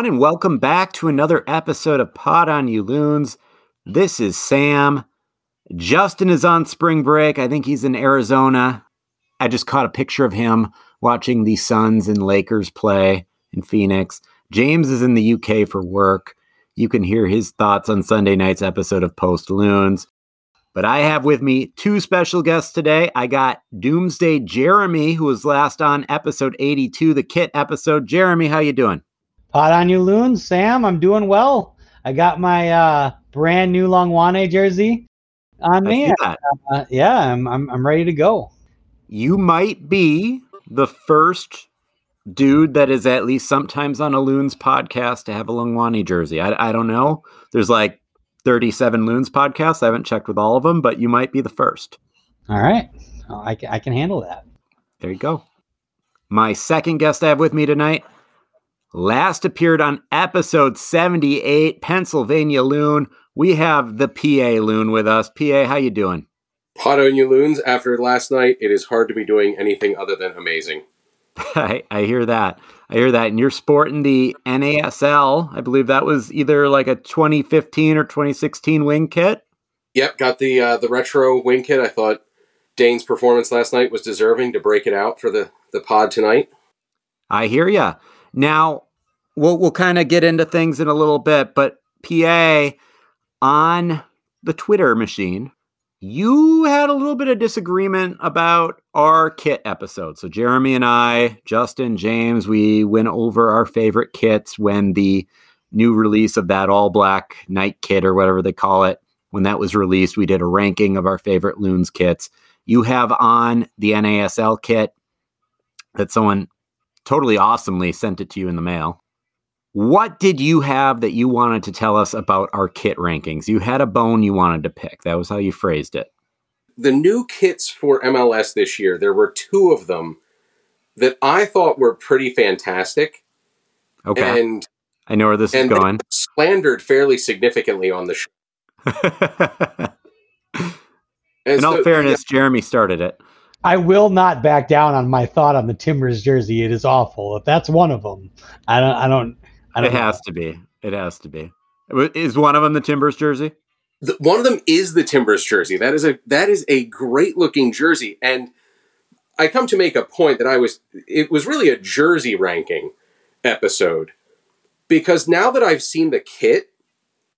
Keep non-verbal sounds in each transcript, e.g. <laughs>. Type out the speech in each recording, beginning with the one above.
everyone, and welcome back to another episode of Pod on You Loons. This is Sam. Justyn is on spring break. I think he's in Arizona. I just caught a picture of him watching the Suns and Lakers play in Phoenix. James is in the UK for work. You can hear his thoughts on Sunday night's episode of Post Loons. But I have with me two special guests today. I got Doomsday Jeremy, who was last on episode 82, the kit episode. Jeremy, how you doing? Pod on you, loon, Sam. I'm doing well. I got my uh, brand new Hlongwane jersey on me. Uh, yeah, I'm, I'm I'm ready to go. You might be the first dude that is at least sometimes on a Loons podcast to have a Hlongwane jersey. I, I don't know. There's like 37 Loons podcasts. I haven't checked with all of them, but you might be the first. All right. I, I can handle that. There you go. My second guest I have with me tonight last appeared on episode 78, Pennsylvania Loon. We have the PA Loon with us. PA, how you doing? Pod on you loons. After last night, it is hard to be doing anything other than amazing. <laughs> I, I hear that. I hear that. And you're sporting the NASL. I believe that was either like a 2015 or 2016 wing kit. Yep, got the uh, the retro wing kit. I thought Dayne's performance last night was deserving to break it out for the the pod tonight. I hear ya. Now we'll we'll kind of get into things in a little bit, but PA on the Twitter machine you had a little bit of disagreement about our kit episode. So Jeremy and I, Justyn, James, we went over our favorite kits when the new release of that all black night kit or whatever they call it, when that was released, we did a ranking of our favorite loons kits. You have on the NASL kit that someone totally awesomely sent it to you in the mail. What did you have that you wanted to tell us about our kit rankings? You had a bone you wanted to pick. That was how you phrased it. The new kits for MLS this year, there were two of them that I thought were pretty fantastic. Okay. And I know where this is going. slandered fairly significantly on the <laughs> show. In so, all fairness, yeah. Jeremy started it. I will not back down on my thought on the Timbers jersey. It is awful. If that's one of them, I don't. I don't it has know. to be. It has to be. Is one of them the Timbers jersey? The, one of them is the Timbers jersey. That is a that is a great looking jersey, and I come to make a point that I was. It was really a jersey ranking episode because now that I've seen the kit,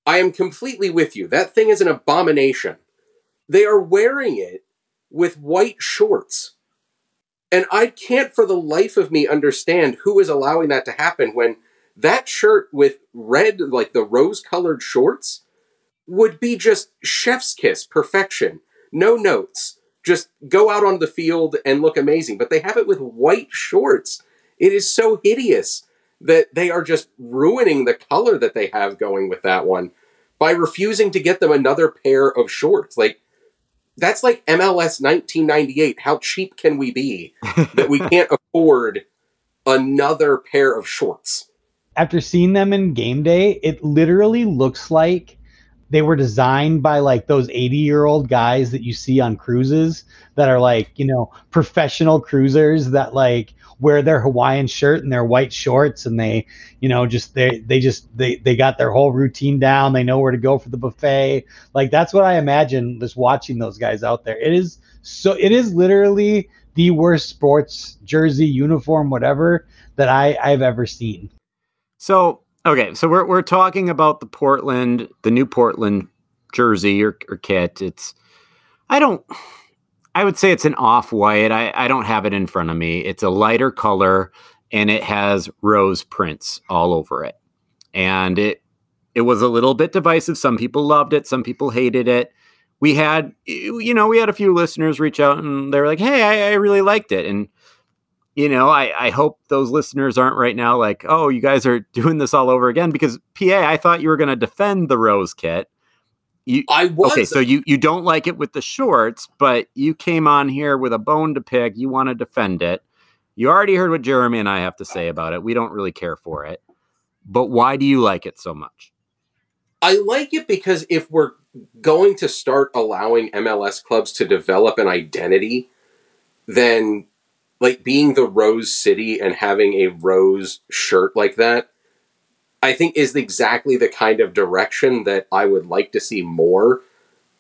I am completely with you. That thing is an abomination. They are wearing it with white shorts. And I can't for the life of me understand who is allowing that to happen when that shirt with red, like the rose colored shorts, would be just chef's kiss perfection. No notes. Just go out on the field and look amazing. But they have it with white shorts. It is so hideous that they are just ruining the color that they have going with that one by refusing to get them another pair of shorts. Like, that's like MLS 1998. How cheap can we be <laughs> that we can't afford another pair of shorts? after seeing them in game day, it literally looks like they were designed by like those 80 year old guys that you see on cruises that are like, you know, professional cruisers that like wear their Hawaiian shirt and their white shorts and they, you know, just they they just they they got their whole routine down. They know where to go for the buffet. Like that's what I imagine just watching those guys out there. It is so it is literally the worst sports jersey, uniform, whatever that I, I've ever seen. So, okay, so we're we're talking about the Portland, the new Portland jersey or, or kit. It's I don't I would say it's an off white. I, I don't have it in front of me. It's a lighter color and it has rose prints all over it. And it it was a little bit divisive. Some people loved it, some people hated it. We had you know, we had a few listeners reach out and they were like, Hey, I, I really liked it. And you know, I, I hope those listeners aren't right now like, oh, you guys are <laughs> doing this all over again because PA, I thought you were going to defend the Rose kit. You, I was okay. So you you don't like it with the shorts, but you came on here with a bone to pick. You want to defend it. You already heard what Jeremy and I have to say about it. We don't really care for it, but why do you like it so much? I like it because if we're going to start allowing MLS clubs to develop an identity, then like being the Rose City and having a rose shirt like that I think is exactly the kind of direction that I would like to see more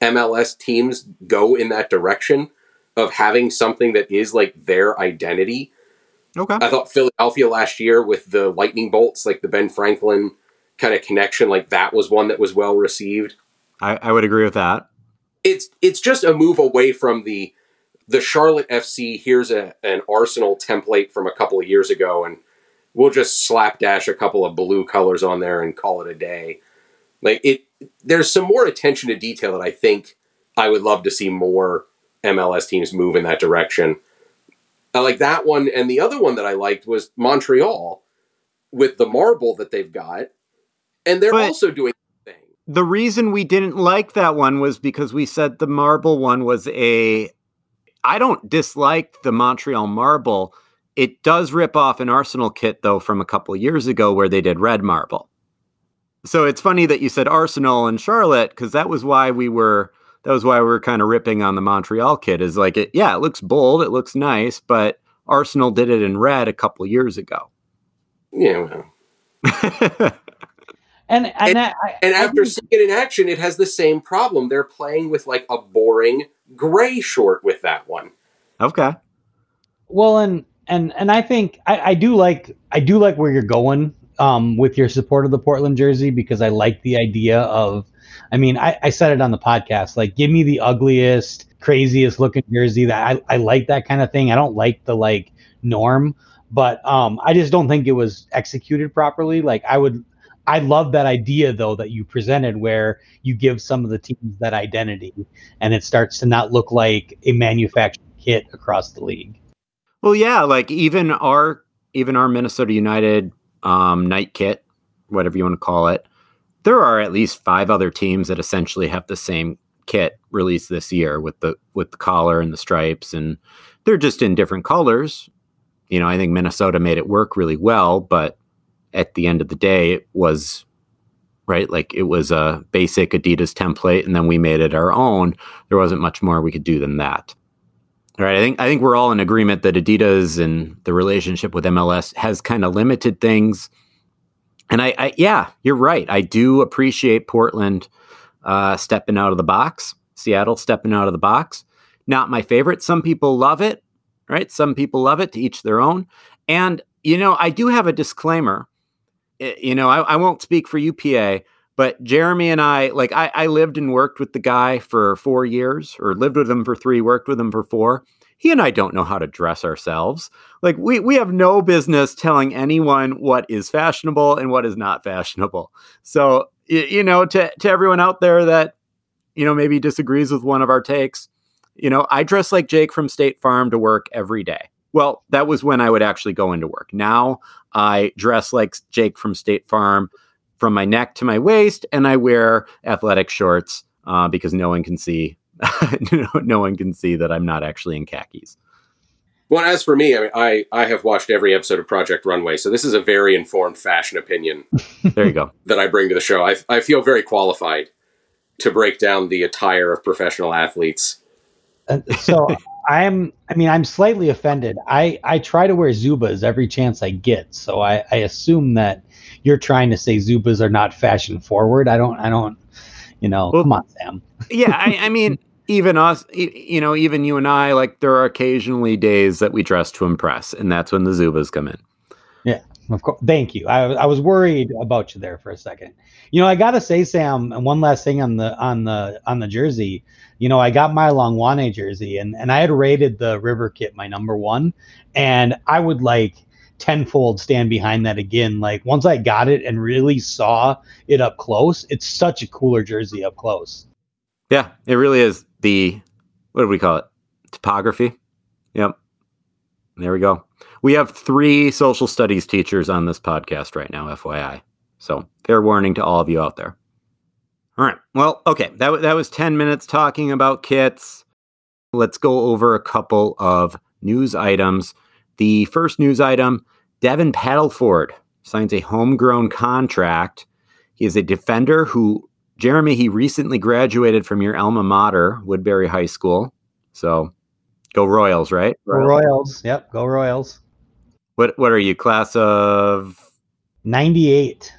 MLS teams go in that direction of having something that is like their identity. Okay. I thought Philadelphia last year with the lightning bolts, like the Ben Franklin kind of connection, like that was one that was well received. I, I would agree with that. It's it's just a move away from the the Charlotte FC. Here's a an Arsenal template from a couple of years ago, and we'll just slapdash a couple of blue colors on there and call it a day. Like it, there's some more attention to detail that I think I would love to see more MLS teams move in that direction. I like that one, and the other one that I liked was Montreal with the marble that they've got, and they're But- also doing the. The reason we didn't like that one was because we said the marble one was a. I don't dislike the Montreal marble. It does rip off an Arsenal kit though from a couple years ago where they did red marble. So it's funny that you said Arsenal and Charlotte because that was why we were that was why we were kind of ripping on the Montreal kit. Is like it, yeah, it looks bold, it looks nice, but Arsenal did it in red a couple years ago. Yeah, well. <laughs> And and, And- I, I- And after think- seeing it in action, it has the same problem. They're playing with like a boring gray short with that one. okay. Well, and and and I think I, I do like I do like where you're going um, with your support of the Portland jersey because I like the idea of. I mean, I, I said it on the podcast. Like, give me the ugliest, craziest looking jersey. That I, I like that kind of thing. I don't like the like norm, but um, I just don't think it was executed properly. Like, I would. I love that idea though that you presented where you give some of the teams that identity and it starts to not look like a manufactured kit across the league. Well, yeah, like even our even our Minnesota United um, night kit, whatever you want to call it, there are at least five other teams that essentially have the same kit released this year with the with the collar and the stripes, and they're just in different colors. You know, I think Minnesota made it work really well, but at the end of the day, it was right like it was a basic Adidas template, and then we made it our own. There wasn't much more we could do than that. All right, I think I think we're all in agreement that Adidas and the relationship with MLS has kind of limited things. And I, I yeah, you're right. I do appreciate Portland uh, stepping out of the box, Seattle stepping out of the box. Not my favorite. Some people love it, right? Some people love it to each their own. And you know, I do have a disclaimer. I- you know, I, I won't speak for UPA, but Jeremy and I, like, I, I lived and worked with the guy for four years, or lived with him for three, worked with him for four. He and I don't know how to dress ourselves. Like, we we have no business telling anyone what is fashionable and what is not fashionable. So, you know, to to everyone out there that you know maybe disagrees with one of our takes, you know, I dress like Jake from State Farm to work every day. Well, that was when I would actually go into work. Now I dress like Jake from State Farm from my neck to my waist, and I wear athletic shorts uh, because no one can see. <laughs> no, no one can see that I'm not actually in khakis. Well, as for me, I mean, I, I have watched every episode of Project Runway, so this is a very informed fashion opinion <laughs> There you go. that I bring to the show. I, I feel very qualified to break down the attire of professional athletes. Uh, so <laughs> I'm, I mean, I'm slightly offended. I, I try to wear Zubaz every chance I get. So I, I assume that you're trying to say Zubaz are not fashion forward. I don't, I don't, you know, Well- come on, Sam. yeah, I, I mean, even us, you know, even you and I, like, there are occasionally days that we dress to impress, and that's when the Zubaz come in. Of course. Thank you. I, I was worried about you there for a second. You know, I gotta say, Sam, and one last thing on the on the on the jersey. You know, I got my Hlongwane jersey, and and I had rated the River Kit my number one, and I would like tenfold stand behind that again. Like once I got it and really saw it up close, it's such a cooler jersey up close. Yeah, it really is the what do we call it? Topography. Yep. There we go. We have three social studies teachers on this podcast right now, FYI. So fair warning to all of you out there. All right. Well, okay. That, that was 10 minutes talking about kits. Let's go over a couple of news items. The first news item Devin Padelford signs a homegrown contract. He is a defender who Jeremy, he recently graduated from your alma mater, Woodbury High School. So go Royals, right? Go Royals. Yep, go Royals. What what are you, class of 98.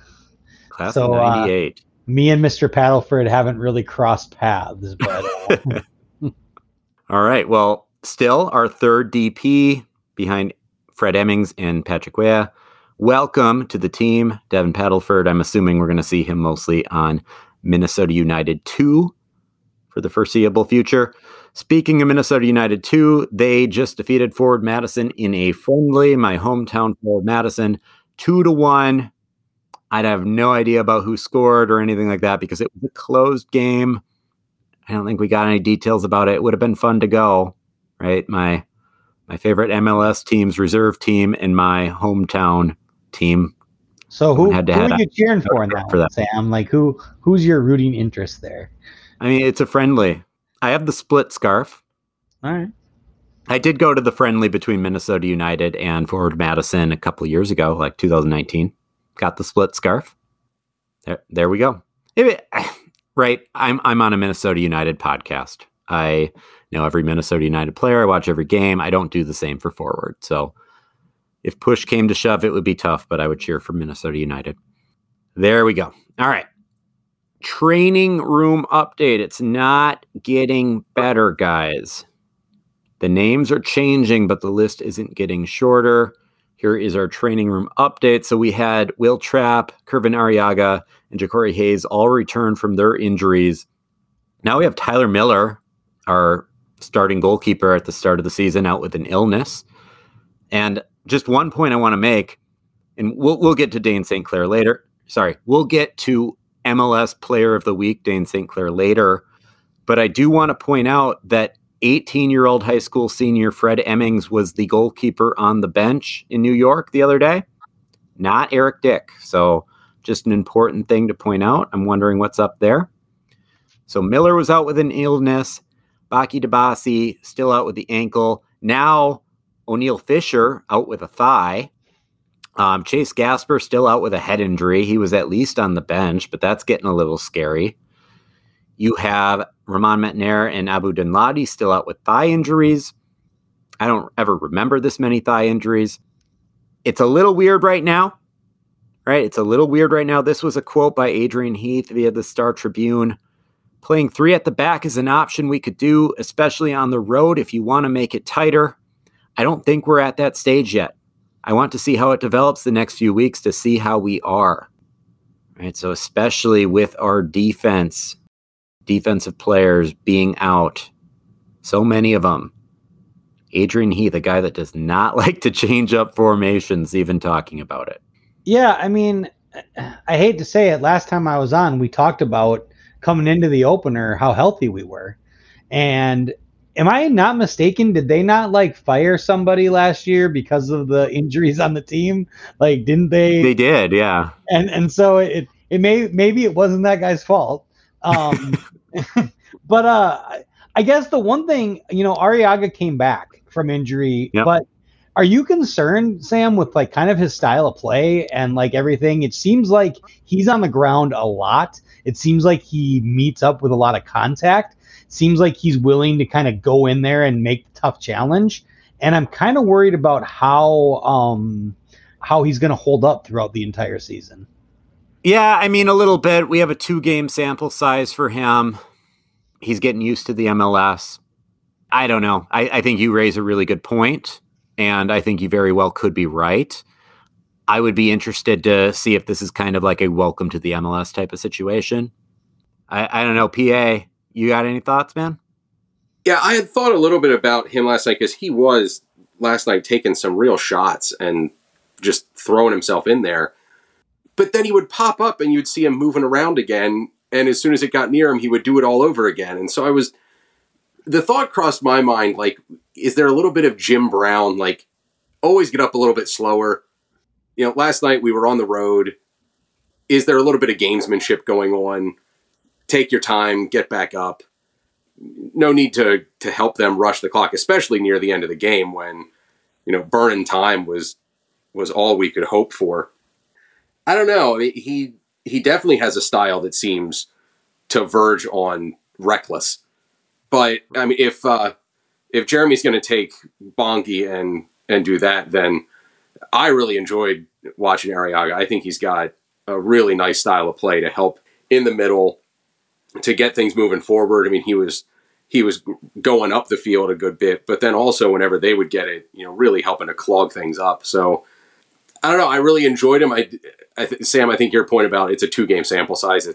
Class So, of uh, 98. Me and Mr. Padelford haven't really crossed paths, but uh, <laughs> All right. Well, still our third DP behind Fred Emmings and Patrick Weah. Welcome to the team, Devin Padelford. I'm assuming we're going to see him mostly on Minnesota United 2 for the foreseeable future. Speaking of Minnesota United 2, they just defeated Forward Madison in a friendly, my hometown Forward Madison, 2 to 1. I'd have no idea about who scored or anything like that because it was a closed game. I don't think we got any details about it. It would have been fun to go, right? My my favorite MLS team's reserve team and my hometown team. so who, Had to who have are you cheering for now, for that. Sam? Like who who's your rooting interest there? I mean, it's a friendly. I have the split scarf. All right. I did go to the friendly between Minnesota United and Forward Madison a couple of years ago, like 2019. Got the split scarf. There, there we go. It- <sighs> right, I'm I'm on a Minnesota United podcast. I know every Minnesota United player. I watch every game. I don't do the same for Forward. So if push came to shove, it would be tough, but I would cheer for Minnesota United. There we go. All right. Training room update. It's not getting better, guys. The names are changing, but the list isn't getting shorter. Here is our training room update. So we had Will Trapp, Kervin Arriaga, and Jacori Hayes all return from their injuries. Now we have Tyler Miller, our starting goalkeeper at the start of the season, out with an illness. And just one point I want to make, and we'll we'll get to Dayne St. Clair later. Sorry, we'll get to MLS Player of the Week, Dayne St. Clair later. But I do want to point out that 18 year old high school senior Fred Emmings was the goalkeeper on the bench in New York the other day, not Eric Dick. So, just an important thing to point out. I'm wondering what's up there. So, Miller was out with an illness. Bakaye Dibassy still out with the ankle. Now, Oniel Fisher out with a thigh. Um, Chase Gasper still out with a head injury. He was at least on the bench, but that's getting a little scary. You have Romain Métanire and Abu Danladi still out with thigh injuries. I don't ever remember this many thigh injuries. It's a little weird right now, right? It's a little weird right now. This was a quote by Adrian Heath via the Star Tribune. Playing three at the back is an option we could do, especially on the road if you want to make it tighter. I don't think we're at that stage yet. I want to see how it develops the next few weeks to see how we are. Right? So, especially with our defense, defensive players being out, so many of them. Adrian Heath, a guy that does not <laughs> like to change up formations, even talking about it. Yeah, I mean, I hate to say it. Last time I was on, we talked about coming into the opener how healthy we were. And am I not mistaken? Did they not like fire somebody last year because of the injuries on the team? Like, didn't they? They did, yeah. and and so it it may maybe it wasn't that guy's fault. Um, <laughs> but uh, I guess the one thing you know, Arriaga came back from injury, Yep. but are you concerned, Sam, with like kind of his style of play and like everything? It seems like he's on the ground a lot. It seems like he meets up with a lot of contact. Seems like he's willing to kind of go in there and make the tough challenge. And I'm kind of worried about how um how he's going to hold up throughout the entire season. Yeah, I mean, a little bit. We have a two game sample size for him. He's getting used to the MLS. I don't know. I, I think you raise a really good point, and I think you very well could be right. I would be interested to see if this is kind of like a welcome to the MLS type of situation. I, I don't know. PA, you got any thoughts, man? Yeah, I had thought a little bit about him last night because he was last night taking some real shots and just throwing himself in there. But then he would pop up and you'd see him moving around again. And as soon as it got near him, he would do it all over again. And so I was, the thought crossed my mind like, is there a little bit of Jim Brown, like, always get up a little bit slower? You know, last night we were on the road. Is there a little bit of gamesmanship going on? Take your time, get back up no need to to help them rush the clock, especially near the end of the game when you know burning time was was all we could hope for. I don't know. He he definitely has a style that seems to verge on reckless. But I mean, if uh, if Jeremy's going to take Bongi and and do that, then I really enjoyed watching Arriaga. I think he's got a really nice style of play to help in the middle to get things moving forward. I mean, he was he was going up the field a good bit, but then also whenever they would get it, you know, really helping to clog things up. So I don't know. I really enjoyed him. I, I th- Sam, I think your point about it's a two game sample size.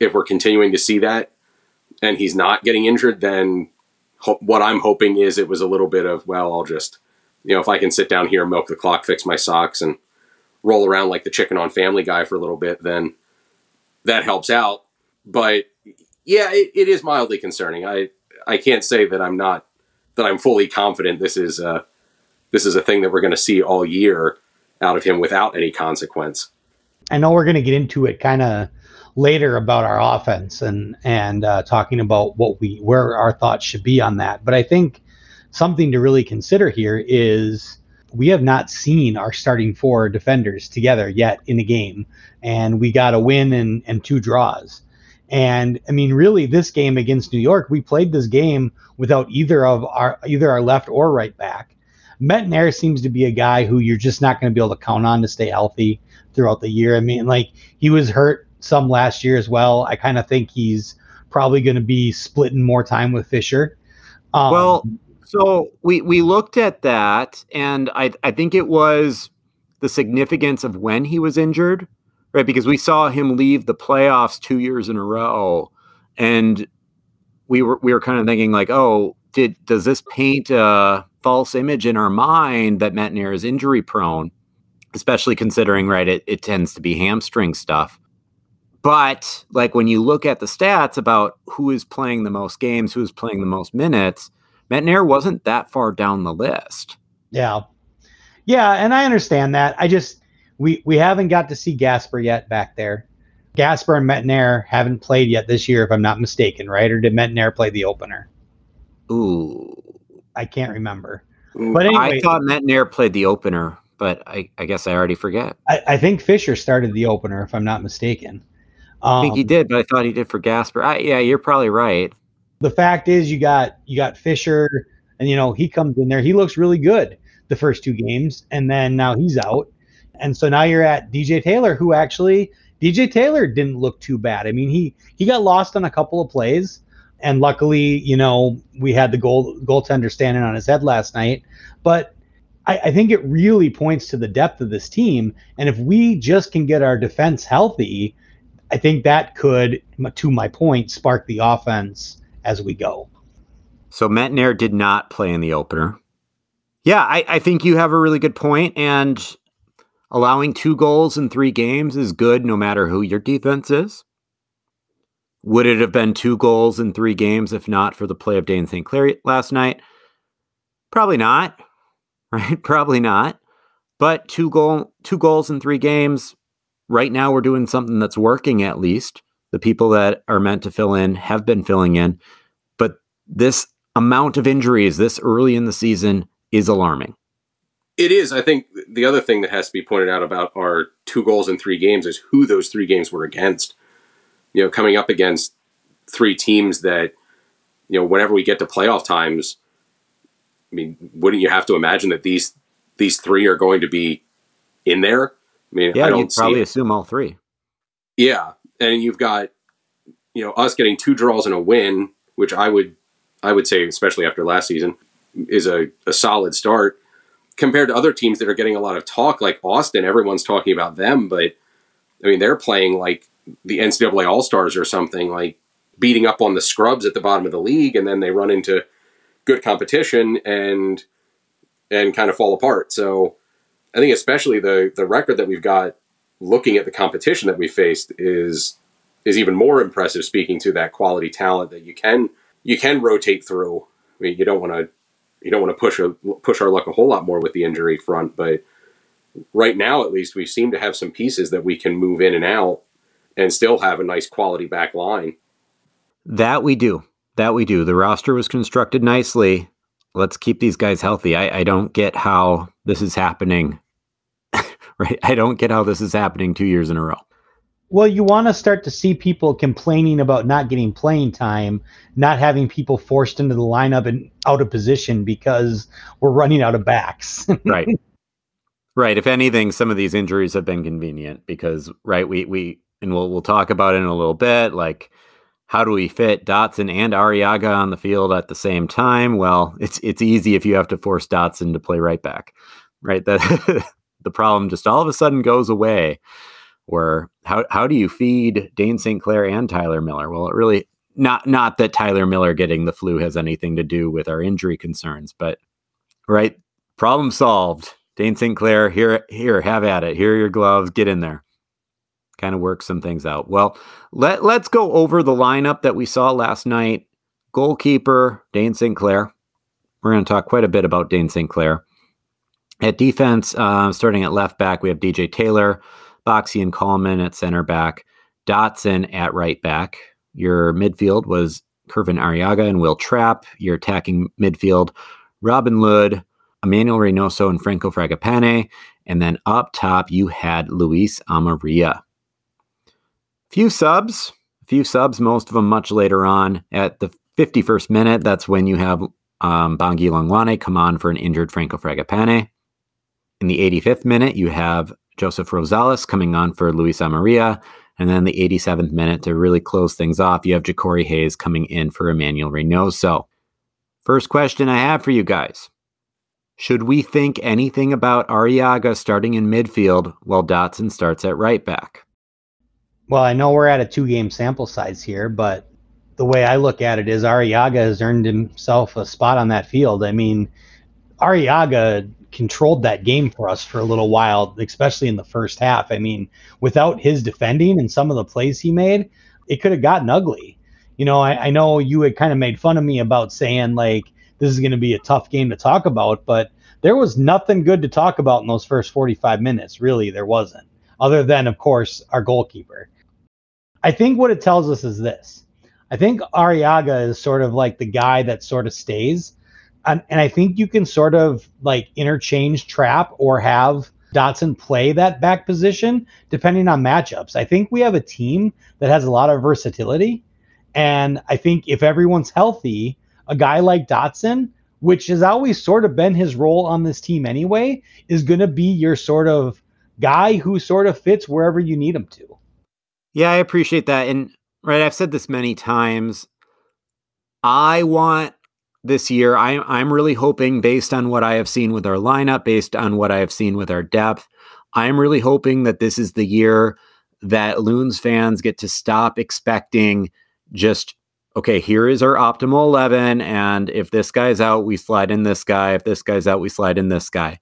If we're continuing to see that, and he's not getting injured, then ho- what I'm hoping is it was a little bit of well, I'll just you know if I can sit down here, milk the clock, fix my socks, and roll around like the chicken on Family Guy for a little bit, then that helps out. But yeah, it, it is mildly concerning. I I can't say that I'm not that I'm fully confident this is a this is a thing that we're going to see all year out of him without any consequence. I know we're going to get into it kind of later about our offense and and uh, talking about what we where our thoughts should be on that. But I think something to really consider here is we have not seen our starting four defenders together yet in a game, and we got a win and and two draws. And I mean, really, this game against New York, we played this game without either of our either our left or right back. Métanire seems to be a guy who you're just not going to be able to count on to stay healthy throughout the year. I mean, like he was hurt some last year as well. I kind of think he's probably going to be splitting more time with Fisher. Um, well, so we we looked at that, and I I think it was the significance of when he was injured, right? Because we saw him leave the playoffs two years in a row, and we were we were kind of thinking like, oh, did does this paint a false image in our mind that Métanire is injury prone, especially considering right it, it tends to be hamstring stuff. But like when you look at the stats about who is playing the most games, who is playing the most minutes, Métanire wasn't that far down the list. Yeah. Yeah, and I understand that. I just we we haven't got to see Gasper yet back there. Gasper and Métanire haven't played yet this year, if I'm not mistaken, right? Or did Métanire play the opener? Ooh. I can't remember. But anyway, I thought Métanire played the opener, but I, I guess I already forget. I, I, think Fisher started the opener, if I'm not mistaken. Um, I think he um, did, but I thought he did for Gasper. I, yeah, you're probably right. The fact is, you got you got Fisher, and you know he comes in there. He looks really good the first two games, and then now he's out, and so now you're at DJ Taylor, who actually DJ Taylor didn't look too bad. I mean, he he got lost on a couple of plays, and luckily, you know, we had the goal goaltender standing on his head last night. But I, I think it really points to the depth of this team. And if we just can get our defense healthy, I think that could, to my point, spark the offense as we go. So Métanire did not play in the opener. Yeah, I, I think you have a really good point, and allowing two goals in three games is good no matter who your defense is. Would it have been two goals in three games if not for the play of Dayne St. Clair last night? Probably not, <laughs> right? Probably not. But two goal two goals in three games. Right now, we're doing something that's working. At least the people that are meant to fill in have been filling in. But this amount of injuries this early in the season is alarming. It is. I think the other thing that has to be pointed out about our two goals in three games is who those three games were against you know, coming up against three teams that, you know, whenever we get to playoff times, I mean, wouldn't you have to imagine that these these three are going to be in there? I mean, yeah, I don't you'd probably assume all three. Yeah, and you've got you know us getting two draws and a win, which I would I would say, especially after last season, is a, a solid start compared to other teams that are getting a lot of talk, like Austin. Everyone's talking about them, but I mean, they're playing like the NCAA All Stars or something, like beating up on the scrubs at the bottom of the league, and then they run into good competition and and kind of fall apart. So I think especially the the record that we've got looking at the competition that we faced is is even more impressive speaking to that quality talent that you can you can rotate through. I mean, you don't want to you don't want to push a, push our luck a whole lot more with the injury front, but right now at least we seem to have some pieces that we can move in and out and still have a nice quality back line. That we do. That we do. The roster was constructed nicely. Let's keep these guys healthy. I, I don't get how this is happening. <laughs> right? I don't get how this is happening two years in a row. Well, you want to start to see people complaining about not getting playing time, not having people forced into the lineup and out of position because we're running out of backs. <laughs> right. Right. If anything, some of these injuries have been convenient because, right, we, we, and we'll, we'll talk about it in a little bit. Like, how do we fit Dotson and Arriaga on the field at the same time? Well, it's, it's easy if you have to force Dotson to play right back, right? <laughs> That the problem just all of a sudden goes away. Where how, how do you feed Dayne St. Clair and Tyler Miller? Well, it really, not, not that Tyler Miller getting the flu has anything to do with our injury concerns, but, right, problem solved Dayne St. Clair, here, here, have at it. Here are your gloves. Get in there. Kind of work some things out. Well, let let's go over the lineup that we saw last night. Goalkeeper Dayne St. Clair. We're going to talk quite a bit about Dayne St. Clair. At defense, uh, starting at left back, we have DJ Taylor, Boxall and Kallman at center back, Dotson at right back. Your midfield was Kervin Arriaga and Will Trapp. Your attacking midfield, Robin Lod, Emmanuel Reynoso and Franco Fragapane. And then up top, you had Luis Amarilla. Few subs, a few subs, most of them much later on. At the 51st minute, that's when you have um, Bongi Hlongwane come on for an injured Franco Fragapane. In the 85th minute, you have Joseph Rosales coming on for Luis Amarilla. And then the 87th minute, to really close things off, you have Jacori Hayes coming in for Emmanuel Reynoso. First question I have for you guys should we think anything about Arriaga starting in midfield while Dotson starts at right back? Well, I know we're at a two game sample size here, but the way I look at it is Arriaga has earned himself a spot on that field. I mean, Arriaga controlled that game for us for a little while, especially in the first half. I mean, without his defending and some of the plays he made, it could have gotten ugly. You know, I, I know you had kind of made fun of me about saying, like, this is going to be a tough game to talk about, but there was nothing good to talk about in those first 45 minutes. Really, there wasn't, other than, of course, our goalkeeper. I think what it tells us is this I think Arriaga is sort of like the guy that sort of stays. And, and I think you can sort of like interchange Trapp or have Dotson play that back position depending on matchups. I think we have a team that has a lot of versatility. And I think if everyone's healthy, a guy like Dotson, which has always sort of been his role on this team anyway, is going to be your sort of guy who sort of fits wherever you need him to. Yeah, I appreciate that. And right, I've said this many times. I want this year, I, I'm really hoping, based on what I have seen with our lineup, based on what I have seen with our depth, I'm really hoping that this is the year that Loons fans get to stop expecting just okay, here is our optimal 11. And if this guy's out, we slide in this guy. If this guy's out, we slide in this guy.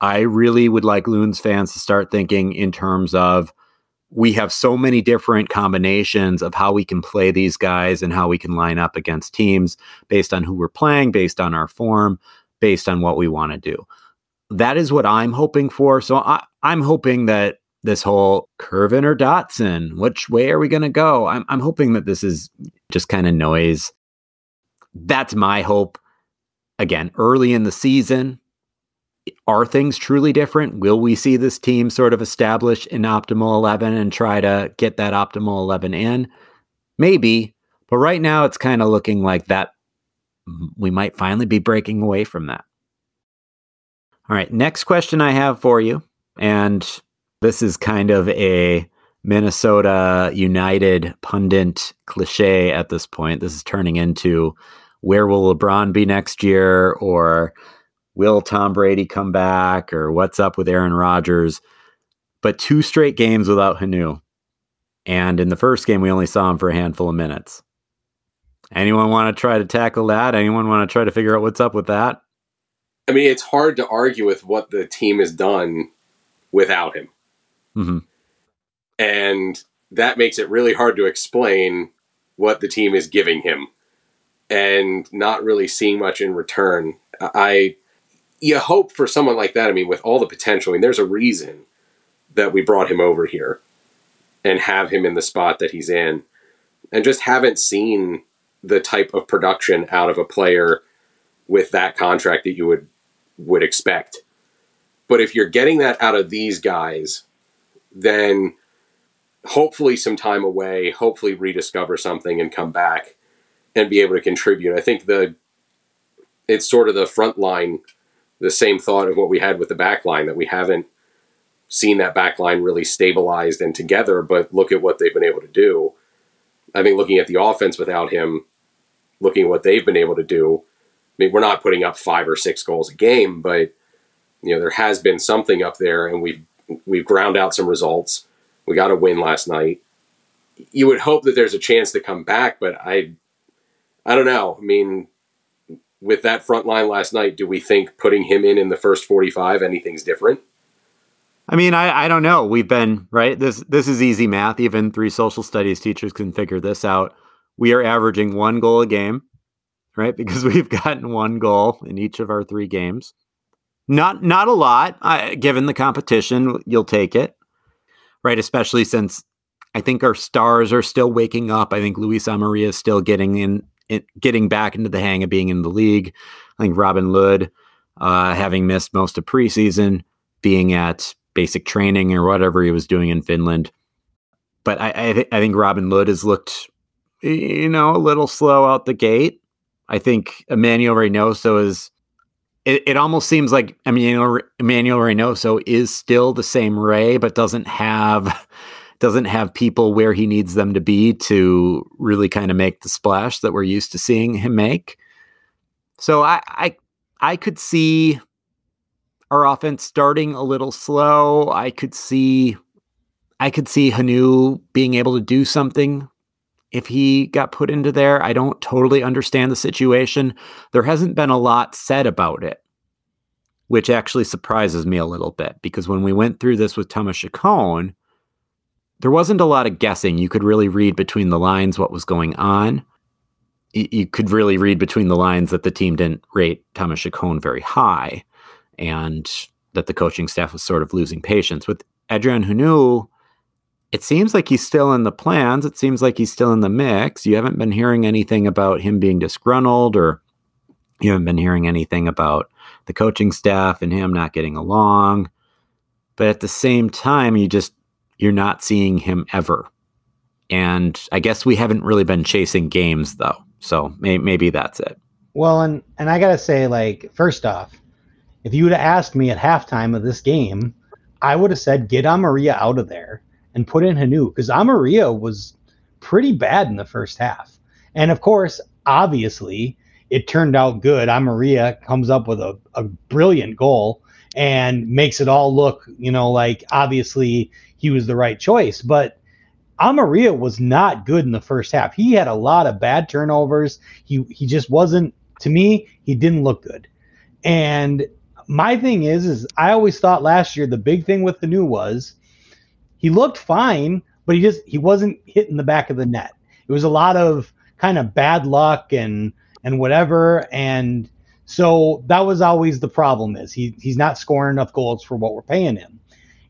I really would like Loons fans to start thinking in terms of we have so many different combinations of how we can play these guys and how we can line up against teams based on who we're playing, based on our form, based on what we want to do. That is what I'm hoping for. So I, I'm hoping that this whole Kervin or Dotson, which way are we going to go? I'm, I'm hoping that this is just kind of noise. That's my hope. Again, early in the season, are things truly different? Will we see this team sort of establish an optimal 11 and try to get that optimal 11 in? Maybe, but right now it's kind of looking like that we might finally be breaking away from that. All right, next question I have for you, and this is kind of a Minnesota United pundit cliche at this point. This is turning into where will LeBron be next year or will Tom Brady come back or what's up with Aaron Rodgers. But two straight games without Hunou. And in the first game, we only saw him for a handful of minutes. Anyone want to try to tackle that? Anyone want to try to figure out what's up with that? I mean, it's hard to argue with what the team has done without him. Mm-hmm. And that makes it really hard to explain what the team is giving him and not really seeing much in return. I you hope for someone like that. I mean, with all the potential, I mean, there's a reason that we brought him over here and have him in the spot that he's in, and just haven't seen the type of production out of a player with that contract that you would would expect. But if you're getting that out of these guys then hopefully some time away, hopefully rediscover something and come back and be able to contribute. I think the it's sort of the front line the same thought of what we had with the back line that we haven't seen that back line really stabilized and together, but look at what they've been able to do. I think looking at the offense without him, looking at what they've been able to do, I mean, we're not putting up five or six goals a game, but you know, there has been something up there and we've we've ground out some results. We got a win last night. You would hope that there's a chance to come back, but I I don't know. I mean, with that front line last night, do we think putting him in in the first 45 anything's different? I mean, I, I don't know. We've been right. This this is easy math. Even three social studies teachers can figure this out. We are averaging one goal a game, right? <laughs> Because we've gotten one goal in each of our three games. Not not a lot. I, given the competition, you'll take it, right? Especially since I think our stars are still waking up. I think Luis Amarilla is still getting in getting back into the hang of being in the league. I think Robin Lod, uh, having missed most of preseason, being at basic training or whatever he was doing in Finland. But I, I, th- I think Robin Lod has looked, you know, a little slow out the gate. I think Emmanuel Reynoso is. It, it almost seems like Emmanuel, Emmanuel Reynoso is still the same Ray, but doesn't have doesn't have people where he needs them to be to really kind of make the splash that we're used to seeing him make. So I I, I could see our offense starting a little slow. I could see I could see Hunou being able to do something if he got put into there. I don't totally understand the situation. There hasn't been a lot said about it, which actually surprises me a little bit because when we went through this with Thomas Chacon, there wasn't a lot of guessing. You could really read between the lines what was going on. You could really read between the lines that the team didn't rate Thomas Chacon very high and that the coaching staff was sort of losing patience. With Adrien Hunou, it seems like he's still in the plans. It seems like he's still in the mix. You haven't been hearing anything about him being disgruntled or you haven't been hearing anything about the coaching staff and him not getting along. But at the same time, you just you're not seeing him ever. And I guess we haven't really been chasing games though. So may- maybe that's it. Well, and and I gotta say, like, first off, if you would have asked me at halftime of this game, I would have said get Amarilla out of there and put in Hunou because Amarilla was pretty bad in the first half. And of course, obviously, it turned out good. Amarilla comes up with a, a brilliant goal and makes it all look, you know, like obviously he was the right choice. But Amarilla was not good in the first half. He had a lot of bad turnovers. He he just wasn't to me, he didn't look good. And my thing is is I always thought last year the big thing with the new was he looked fine, but he just he wasn't hitting the back of the net. It was a lot of kind of bad luck and and whatever and so that was always the problem is he he's not scoring enough goals for what we're paying him.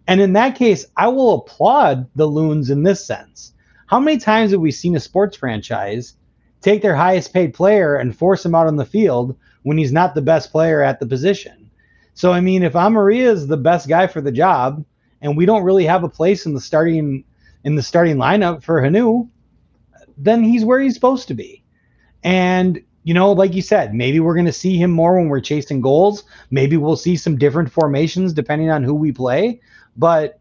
And in that case, I will applaud the Loons in this sense. How many times have we seen a sports franchise take their highest paid player and force him out on the field when he's not the best player at the position? So I mean, if Amarilla is the best guy for the job, and we don't really have a place in the starting in the starting lineup for Hunou, then he's where he's supposed to be. And you know, like you said, maybe we're going to see him more when we're chasing goals. Maybe we'll see some different formations depending on who we play. But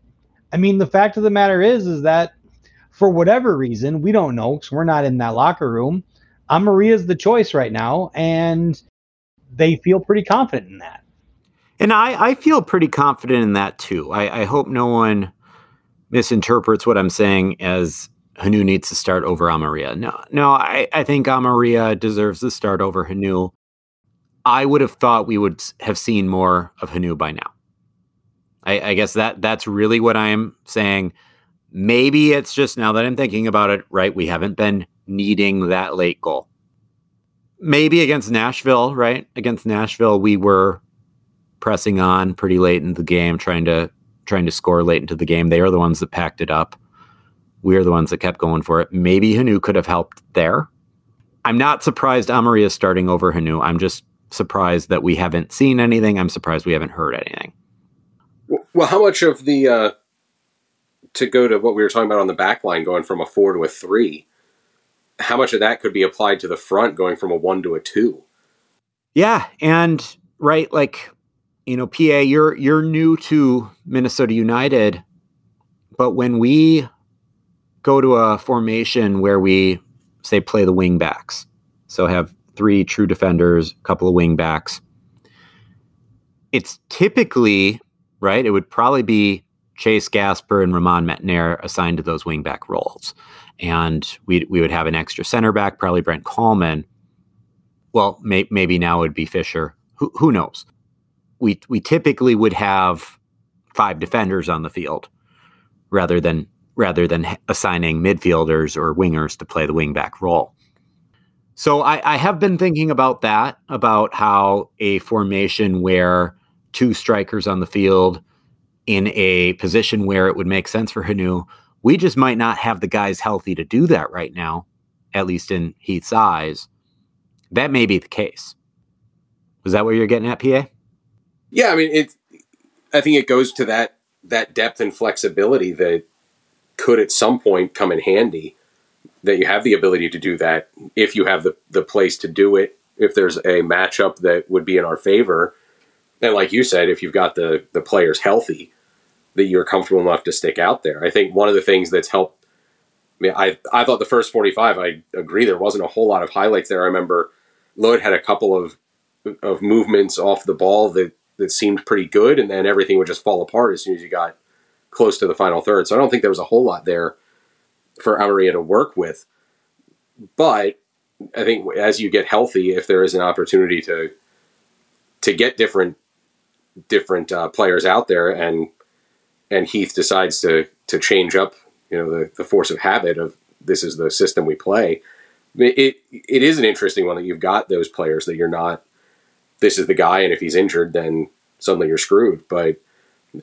I mean, the fact of the matter is, is that for whatever reason, we don't know because we're not in that locker room. Uh, Amarilla's the choice right now, and they feel pretty confident in that. And I, I feel pretty confident in that too. I, I hope no one misinterprets what I'm saying as Hunou needs to start over Amarilla. No, no, I, I think Amarilla deserves to start over Hunou. I would have thought we would have seen more of Hunou by now. I, I guess that that's really what I'm saying. Maybe it's just now that I'm thinking about it, right? We haven't been needing that late goal. Maybe against Nashville, right? Against Nashville, we were pressing on pretty late in the game, trying to trying to score late into the game. They are the ones that packed it up. We are the ones that kept going for it. Maybe Hunou could have helped there. I'm not surprised Amarilla is starting over Hunou. I'm just surprised that we haven't seen anything. I'm surprised we haven't heard anything. Well, how much of the uh, to go to what we were talking about on the back line, going from a four to a three? How much of that could be applied to the front, going from a one to a two? Yeah, and right, like you know, PA, you're you're new to Minnesota United, but when we go to a formation where we say play the wing backs, so have three true defenders, a couple of wing backs, it's typically right. It would probably be Chase Gasper and Romain Métanire assigned to those wingback roles. And we, we would have an extra center back, probably Brent Kallman. Well, may, maybe now it would be Fisher. Who, who knows? We, we typically would have five defenders on the field rather than rather than assigning midfielders or wingers to play the wingback role. So I, I have been thinking about that, about how a formation where two strikers on the field in a position where it would make sense for Hunou. We just might not have the guys healthy to do that right now, at least in Heath's eyes. That may be the case. Was that what you're getting at, PA? Yeah, I mean it. I think it goes to that that depth and flexibility that could at some point come in handy. That you have the ability to do that if you have the the place to do it. If there's a matchup that would be in our favor, and like you said, if you've got the the players healthy, that you're comfortable enough to stick out there. I think one of the things that's helped. I mean, I I thought the first 45. I agree there wasn't a whole lot of highlights there. I remember Lod had a couple of of movements off the ball that that seemed pretty good, and then everything would just fall apart as soon as you got close to the final third. So I don't think there was a whole lot there for Amarilla to work with. But I think as you get healthy, if there is an opportunity to to get different different uh, players out there, and and Heath decides to to change up, you know, the, the force of habit of this is the system we play. It it is an interesting one that you've got those players that you're not. This is the guy, and if he's injured, then suddenly you're screwed. But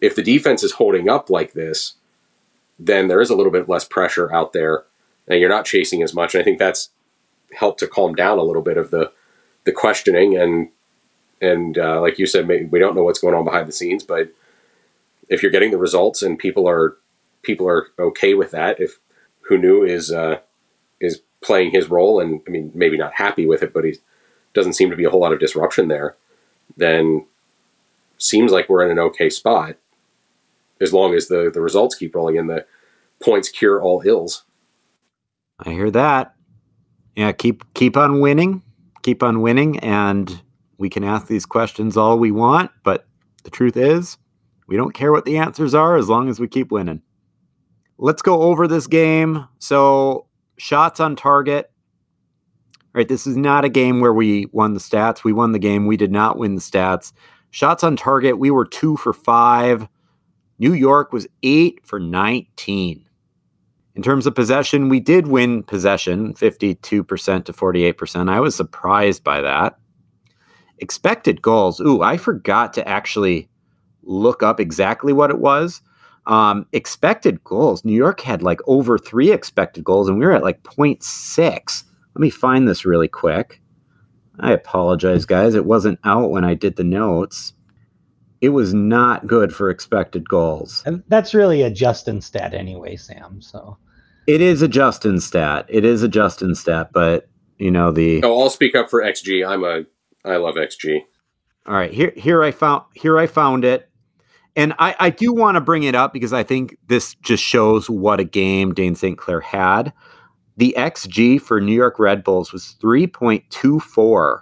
if the defense is holding up like this, then there is a little bit less pressure out there, and you're not chasing as much. And I think that's helped to calm down a little bit of the the questioning and and uh, like you said, we don't know what's going on behind the scenes. But if you're getting the results and people are people are okay with that, if Hunou is uh, is playing his role, and I mean maybe not happy with it, but he doesn't seem to be a whole lot of disruption there, then seems like we're in an okay spot as long as the the results keep rolling and the points cure all ills. I hear that. Yeah, keep keep on winning, keep on winning, and we can ask these questions all we want, but the truth is, we don't care what the answers are as long as we keep winning. Let's go over this game. So, shots on target. Right, this is not a game where we won the stats. We won the game. We did not win the stats. Shots on target, we were two for five. New York was eight for 19. In terms of possession, we did win possession 52% to 48%. I was surprised by that. Expected goals. Ooh, I forgot to actually look up exactly what it was. Um, expected goals. New York had like over three expected goals, and we were at like 0.6. Let me find this really quick. I apologize, guys. It wasn't out when I did the notes. It was not good for expected goals. And that's really a Justyn stat anyway, Sam. So it is a Justyn stat. It is a Justyn stat, but you know the. Oh, I'll speak up for XG. I'm a I love XG. All right, here here I found here I found it. And I, I do want to bring it up because I think this just shows what a game Dayne St. Clair had. The XG for New York Red Bulls was 3.24.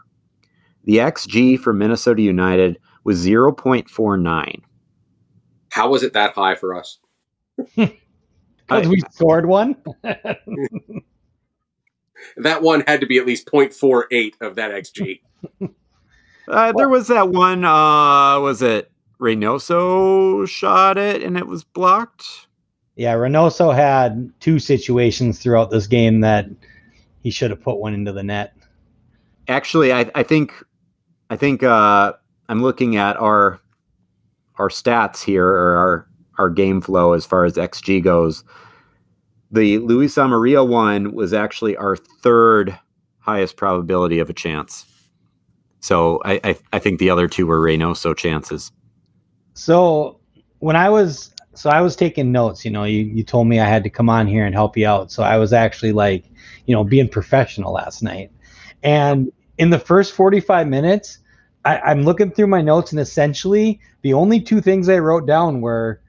The XG for Minnesota United was 0.49. How was it that high for us? <laughs> Because we scored one? <laughs> that one had to be at least 0.48 of that XG. <laughs> <laughs> Uh, there was that one. Uh, was it Reynoso shot it and it was blocked? Yeah, Reynoso had two situations throughout this game that he should have put one into the net. Actually, I, I think, I think uh, I'm looking at our our stats here or our our game flow as far as xG goes. The Luis Amarilla one was actually our third highest probability of a chance. So I, I, I think the other two were Reynoso chances. So when I was so I was taking notes, you know, you, you told me I had to come on here and help you out. So I was actually like, you know, being professional last night. And in the first 45 minutes, I, I'm looking through my notes, and essentially the only two things I wrote down were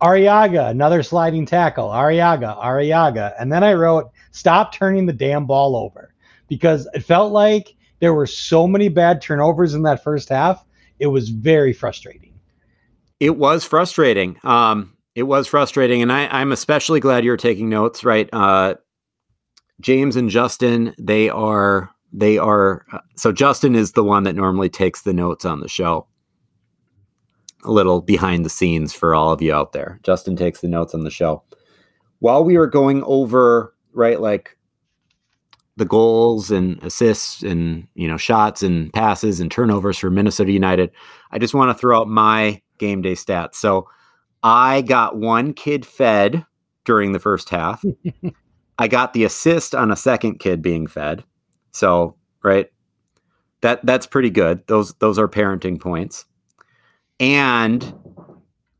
Arriaga, another sliding tackle, Arriaga, Arriaga. And then I wrote, stop turning the damn ball over because it felt like there were so many bad turnovers in that first half. It was very frustrating. It was frustrating. Um, it was frustrating. And I, am especially glad you're taking notes, right? Uh, James and Justyn, they are, they are, uh, so Justyn is the one that normally takes the notes on the show a little behind the scenes for all of you out there. Justyn takes the notes on the show. While we were going over, right, like the goals and assists and, you know, shots and passes and turnovers for Minnesota United, I just want to throw out my game day stats. So I got one kid fed during the first half. <laughs> I got the assist on a second kid being fed. So, right. That that's pretty good. Those those are parenting points and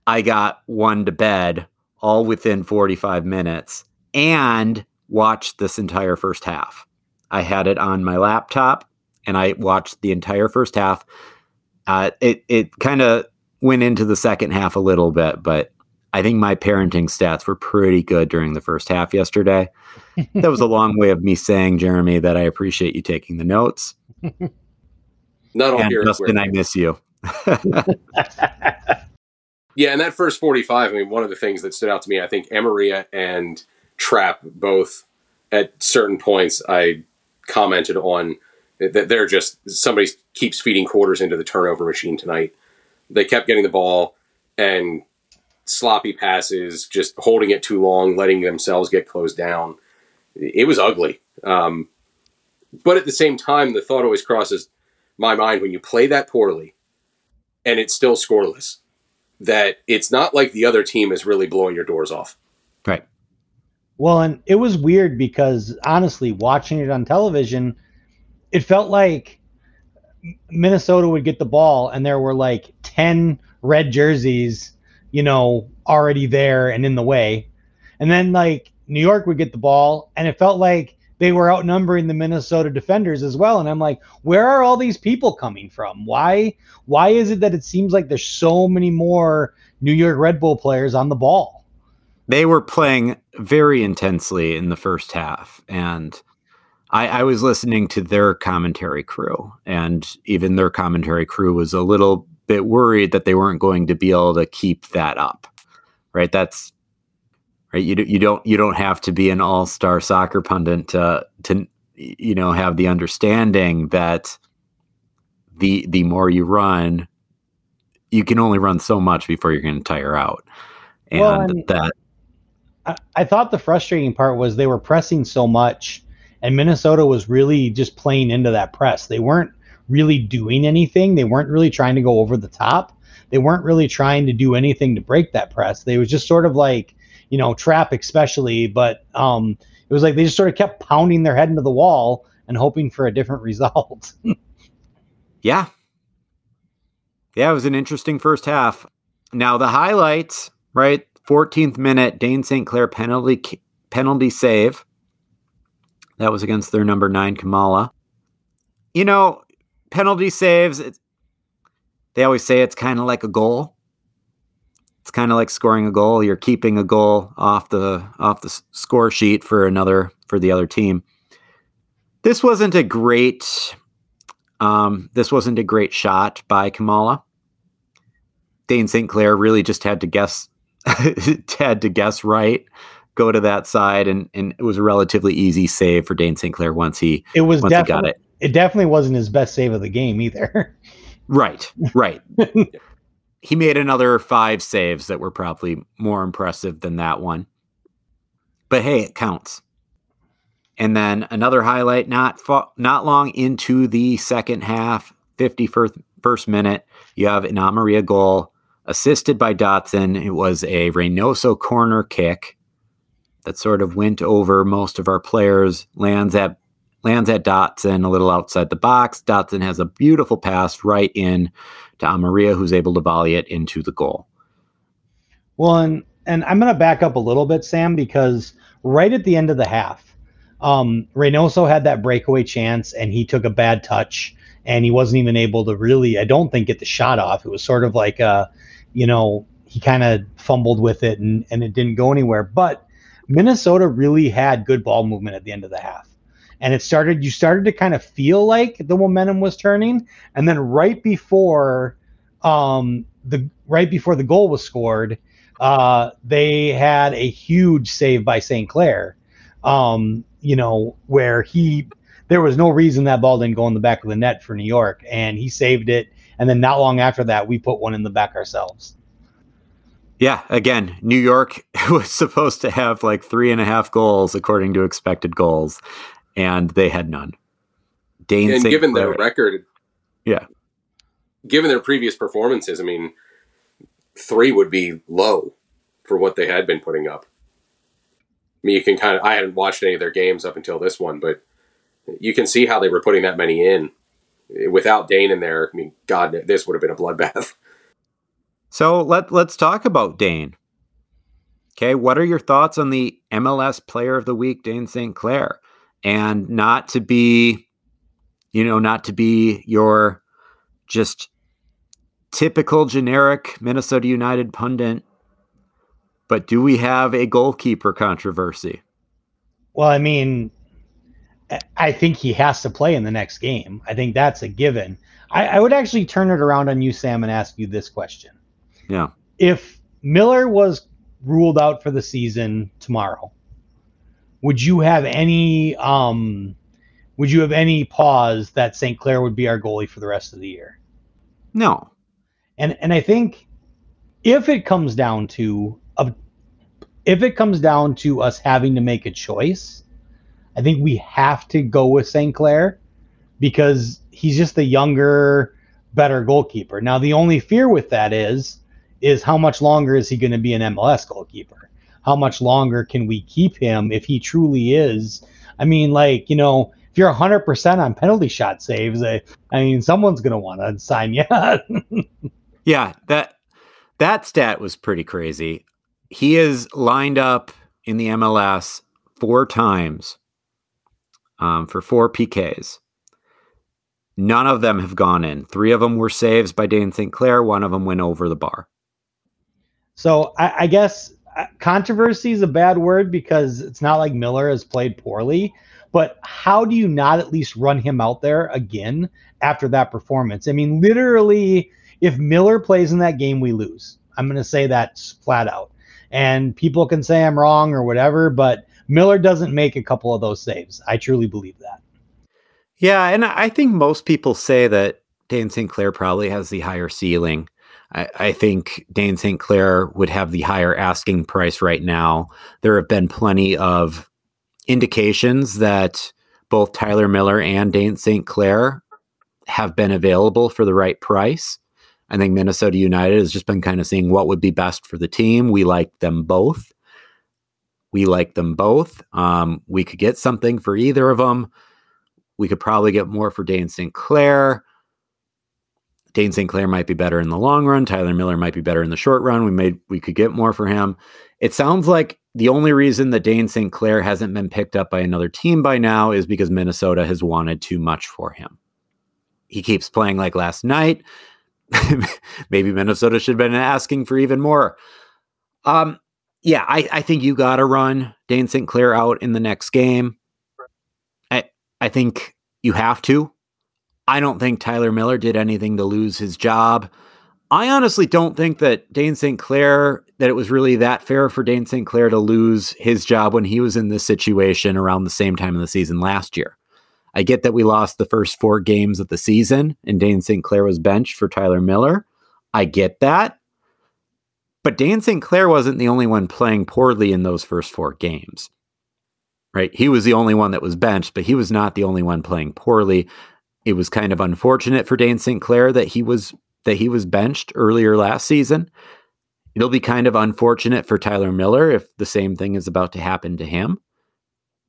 I got one to bed all within 45 minutes and watched this entire first half. I had it on my laptop and I watched the entire first half. Uh, it it kind of went into the second half a little bit, but I think my parenting stats were pretty good during the first half yesterday. <laughs> that was a long way of me saying, Jeremy, that I appreciate you taking the notes. <laughs> Not all and Justyn, I miss you. <laughs> yeah, and that first 45, I mean, one of the things that stood out to me, I think Amarilla and Trapp both at certain points I commented on that they're just somebody keeps feeding quarters into the turnover machine tonight. They kept getting the ball and sloppy passes, just holding it too long, letting themselves get closed down. It was ugly. Um, but at the same time, the thought always crosses my mind when you play that poorly and it's still scoreless. That it's not like the other team is really blowing your doors off. Right. Well, and it was weird because honestly, watching it on television, it felt like Minnesota would get the ball and there were like 10 red jerseys, you know, already there and in the way. And then like New York would get the ball and it felt like they were outnumbering the Minnesota defenders as well. And I'm like, where are all these people coming from? Why why is it that it seems like there's so many more New York Red Bull players on the ball? They were playing very intensely in the first half. And I, I was listening to their commentary crew, and even their commentary crew was a little bit worried that they weren't going to be able to keep that up. Right. That's right? You you don't you don't have to be an all star soccer pundit to to you know have the understanding that the the more you run, you can only run so much before you're going to tire out, and, well, and that. I, I thought the frustrating part was they were pressing so much, and Minnesota was really just playing into that press. They weren't really doing anything. They weren't really trying to go over the top. They weren't really trying to do anything to break that press. They was just sort of like you know, Trapp especially, but um, it was like they just sort of kept pounding their head into the wall and hoping for a different <laughs> result. yeah. Yeah, it was an interesting first half. Now the highlights, right? 14th minute, Dayne St. Clair penalty penalty save. That was against their number nine Klimala. You know, penalty saves. they always say it's kind of like a goal it's kind of like scoring a goal. You're keeping a goal off the off the score sheet for another for the other team. This wasn't a great um, this wasn't a great shot by Klimala. Dayne St. Clair really just had to guess <laughs> had to guess right, go to that side, and and it was a relatively easy save for Dayne St. Clair once he it was once he got it. It definitely wasn't his best save of the game either. right, right. <laughs> he made another five saves that were probably more impressive than that one. But hey, it counts. And then another highlight not fa- not long into the second half, 51st first minute, you have an Amarilla goal assisted by Dotson. It was a Reynoso corner kick that sort of went over most of our players, lands at lands at Dotson a little outside the box. Dotson has a beautiful pass right in to Amarilla, who's able to volley it into the goal. Well, and, and I'm going to back up a little bit, Sam, because right at the end of the half, Um, Reynoso had that breakaway chance and he took a bad touch and he wasn't even able to really, I don't think, get the shot off. It was sort of like, a, you know, he kind of fumbled with it and, and it didn't go anywhere. But Minnesota really had good ball movement at the end of the half. And it started, you started to kind of feel like the momentum was turning. And then right before um, the right before the goal was scored, uh, they had a huge save by St. Clair. Um, you know, where he there was no reason that ball didn't go in the back of the net for New York, and he saved it. And then not long after that, we put one in the back ourselves. Yeah, again, New York <laughs> was supposed to have like three and a half goals according to expected goals, and they had none. Dayne and St. given Clair, their record, yeah, given their previous performances, I mean, three would be low for what they had been putting up. I mean, you can kind of, I hadn't watched any of their games up until this one, but you can see how they were putting that many in. Without Dayne in there, I mean, God, this would have been a bloodbath. <laughs> So let let's talk about Dayne. Okay, what are your thoughts on the MLS Player of the Week, Dayne St. Clair? And not to be, you know, not to be your just typical generic Minnesota United pundit, but do we have a goalkeeper controversy? Well, I mean, I think he has to play in the next game. I think that's a given. I, I, would actually turn it around on you, Sam, and ask you this question. Yeah. If Miller was ruled out for the season tomorrow, would you have any um would you have any pause that St. Clair would be our goalie for the rest of the year? No. And and I think if it comes down to a, if it comes down to us having to make a choice, I think we have to go with St. Clair because he's just the younger, better goalkeeper. Now the only fear with that is is how much longer is he going to be an MLS goalkeeper? How much longer can we keep him if he truly is? I mean, like, you know, if you're 100% on penalty shot saves, I, I mean, someone's going to want to sign you. <laughs> Yeah, that that stat was pretty crazy. He is lined up in the MLS four times um, for four PKs. None of them have gone in. Three of them were saves by Dayne St. Clair. One of them went over the bar. So I, I guess uh, controversy is a bad word because it's not like Miller has played poorly. But how do you not at least run him out there again after that performance? I mean, literally if Miller plays in that game, we lose. I'm going to say that flat out. And people can say I'm wrong or whatever, but Miller doesn't make a couple of those saves. I truly believe that. Yeah, and I think most people say that Dayne St. Clair probably has the higher ceiling. I, I, think Dayne St. Clair would have the higher asking price right now. There have been plenty of indications that both Tyler Miller and Dayne St. Clair have been available for the right price. I think Minnesota United has just been kind of seeing what would be best for the team. We like them both. We like them both. Um, we could get something for either of them. We could probably get more for Dayne St. Clair. Dayne St. Clair might be better in the long run. Tyler Miller might be better in the short run. We made we could get more for him. It sounds like the only reason that Dayne St. Clair hasn't been picked up by another team by now is because Minnesota has wanted too much for him. He keeps playing like last night. <laughs> maybe Minnesota should have been asking for even more. Um, yeah, I, I think you got to run Dayne St. Clair out in the next game. I I think you have to. I don't think Tyler Miller did anything to lose his job. I honestly don't think that Dayne St. Clair that it was really that fair for Dayne St. Clair to lose his job when he was in this situation around the same time of the season last year. I get that we lost the first four games of the season and Dayne St. Clair was benched for Tyler Miller. I get that. But Dayne St. Clair wasn't the only one playing poorly in those first four games. Right? He was the only one that was benched, but he was not the only one playing poorly. It was kind of unfortunate for Dayne St. Clair that he was that he was benched earlier last season. It'll be kind of unfortunate for Tyler Miller if the same thing is about to happen to him.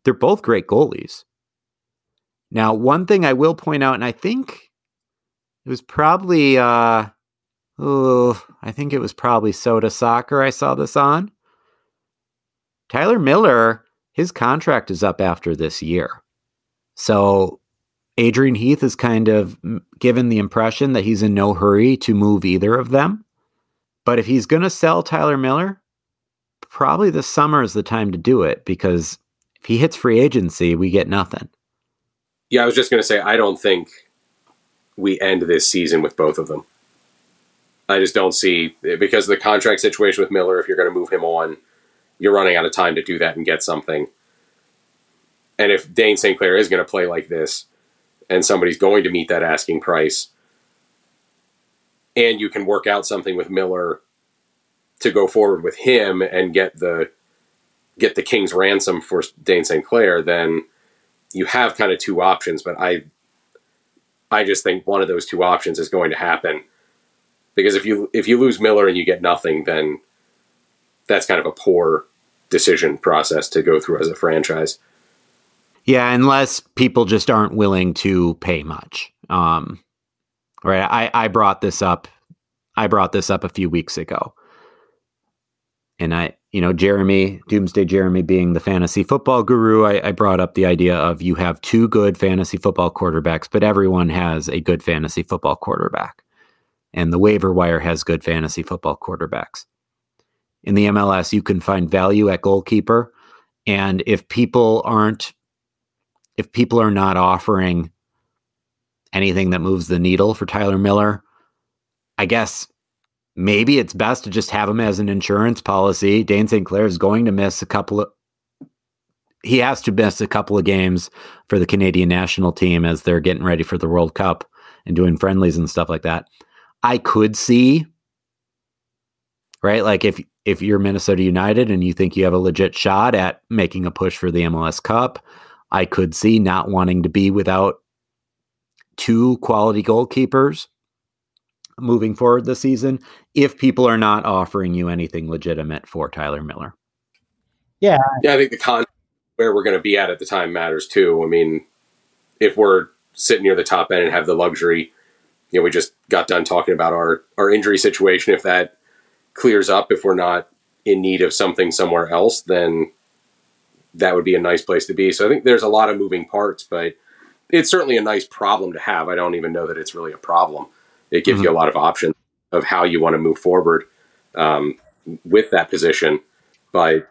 They're both great goalies. Now, one thing I will point out, and I think it was probably, uh, oh, I think it was probably Soda Soccer I saw this on. Tyler Miller his contract is up after this year. So Adrian Heath is kind of given the impression that he's in no hurry to move either of them. But if he's going to sell Tyler Miller, probably this summer is the time to do it because if he hits free agency, we get nothing. Yeah, I was just going to say, I don't think we end this season with both of them. I just don't see, because of the contract situation with Miller, if you're going to move him on, you're running out of time to do that and get something. And if Dayne St. Clair is going to play like this, and somebody's going to meet that asking price, and you can work out something with Miller to go forward with him and get the get the king's ransom for Dayne St. Clair, then you have kind of two options. But I I just think one of those two options is going to happen because if you if you lose Miller and you get nothing, then that's kind of a poor decision process to go through as a franchise. Yeah, unless people just aren't willing to pay much. Um, right. I, I brought this up. I brought this up a few weeks ago. And I, you know, Jeremy, Doomsday Jeremy being the fantasy football guru, I, I brought up the idea of you have two good fantasy football quarterbacks, but everyone has a good fantasy football quarterback. And the waiver wire has good fantasy football quarterbacks. In the MLS, you can find value at goalkeeper. And if people aren't if people are not offering anything that moves the needle for Tyler Miller, I guess maybe it's best to just have him as an insurance policy. Dayne St. Clair is going to miss a couple of he has to miss a couple of games for the Canadian national team as they're getting ready for the World Cup and doing friendlies and stuff like that. I could see right like if if you're Minnesota United and you think you have a legit shot at making a push for the MLS Cup, I could see not wanting to be without two quality goalkeepers moving forward this season if people are not offering you anything legitimate for Tyler Miller. Yeah. Yeah, I think the con where we're going to be at at the time matters too. I mean, if we're sitting near the top end and have the luxury, you know, we just got done talking about our our injury situation. If that clears up, if we're not in need of something somewhere else, then that would be a nice place to be. So I think there's a lot of moving parts, but it's certainly a nice problem to have. I don't even know that it's really a problem. It gives mm-hmm. you a lot of options of how you want to move forward um, with that position. But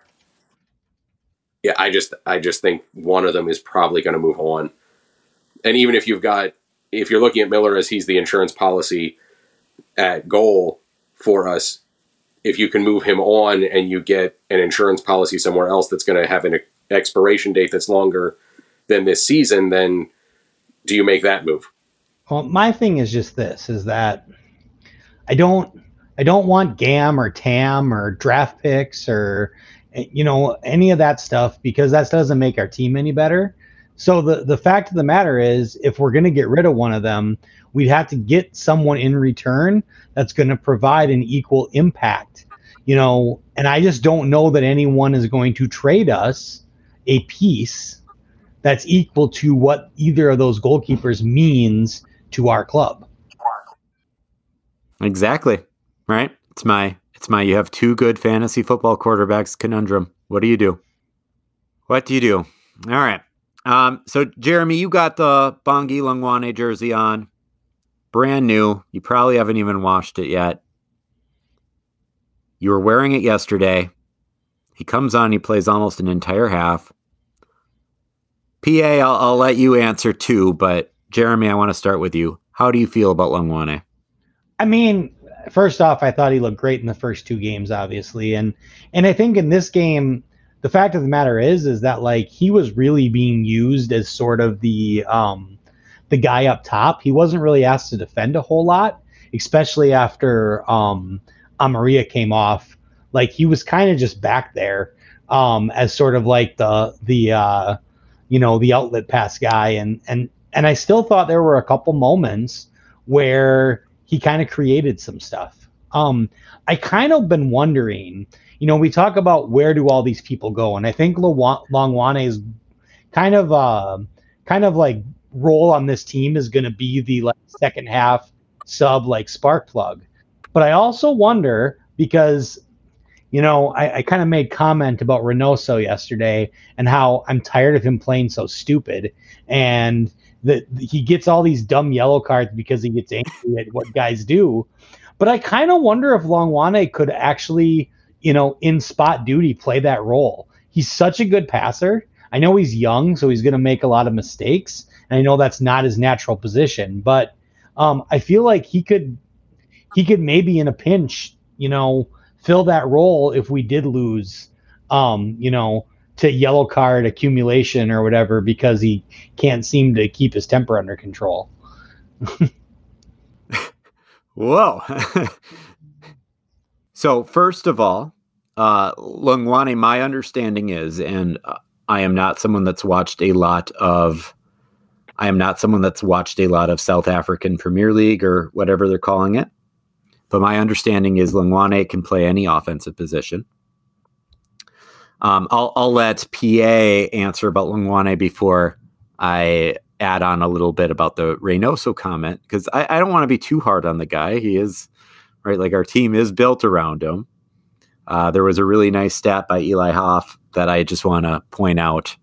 yeah, I just I just think one of them is probably going to move on. And even if you've got if you're looking at Miller as he's the insurance policy at goal for us, if you can move him on and you get an insurance policy somewhere else that's going to have an expiration date that's longer than this season, then do you make that move? Well, my thing is just this: is that I don't, I don't want GAM or TAM or draft picks or you know any of that stuff because that doesn't make our team any better. So the the fact of the matter is, if we're going to get rid of one of them, we'd have to get someone in return that's going to provide an equal impact. You know, and I just don't know that anyone is going to trade us a piece that's equal to what either of those goalkeepers means to our club. Exactly. Right? It's my it's my you have two good fantasy football quarterbacks conundrum. What do you do? What do you do? All right. Um, so Jeremy, you got the Bongi Hlongwane jersey on. Brand new. You probably haven't even washed it yet. You were wearing it yesterday. He comes on, he plays almost an entire half. PA, I'll, I'll let you answer too, but Jeremy, I want to start with you. How do you feel about Hlongwane? I mean, first off, I thought he looked great in the first two games, obviously, and and I think in this game, the fact of the matter is, is that like he was really being used as sort of the um, the guy up top. He wasn't really asked to defend a whole lot, especially after um, Amarilla came off. Like he was kind of just back there um, as sort of like the the uh, you know the outlet pass guy, and and and I still thought there were a couple moments where he kind of created some stuff. Um, I kind of been wondering, you know, we talk about where do all these people go, and I think Hlongwane is kind of uh, kind of like role on this team is going to be the like second half sub like spark plug. But I also wonder because you know, I, I kind of made comment about Reynoso yesterday and how I'm tired of him playing so stupid and that he gets all these dumb yellow cards because he gets angry at what guys do. But I kind of wonder if Hlongwane could actually, you know, in spot duty play that role. He's such a good passer. I know he's young, so he's going to make a lot of mistakes, and I know that's not his natural position. But um, I feel like he could, he could maybe in a pinch, you know, fill that role if we did lose, um, you know, to yellow card accumulation or whatever because he can't seem to keep his temper under control. <laughs> Whoa. <laughs> so, first of all, uh, Hlongwane, my understanding is, and I am not someone that's watched a lot of, I am not someone that's watched a lot of South African Premier League or whatever they're calling it. But my understanding is Hlongwane can play any offensive position. Um, I'll, I'll let PA answer about Hlongwane before I add on a little bit about the Reynoso comment because I, I, don't want to be too hard on the guy. He is right, like our team is built around him. Uh, there was a really nice stat by Eli Hoff that I just want to point out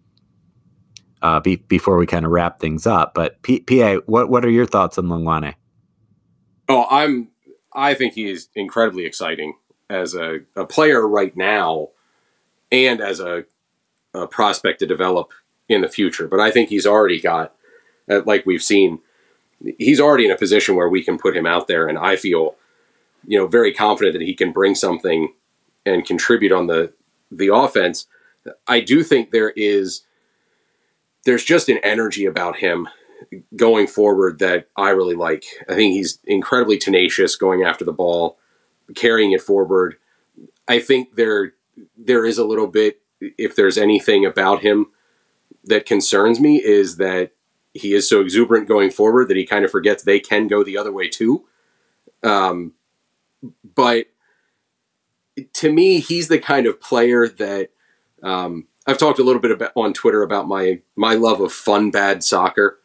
uh, be, before we kind of wrap things up. But P, PA, what what are your thoughts on Hlongwane? Oh, I'm I think he is incredibly exciting as a, a player right now and as a, a prospect to develop in the future. But I think he's already got, Uh, like we've seen, he's already in a position where we can put him out there, and I feel, you know, very confident that he can bring something and contribute on the the offense. I do think there is there's just an energy about him going forward that I really like. I think he's incredibly tenacious going after the ball, carrying it forward. I think there there is a little bit if there's anything about him that concerns me is that he is so exuberant going forward that he kind of forgets they can go the other way too. Um, but to me, he's the kind of player that um, I've talked a little bit about on Twitter about my my love of fun bad soccer.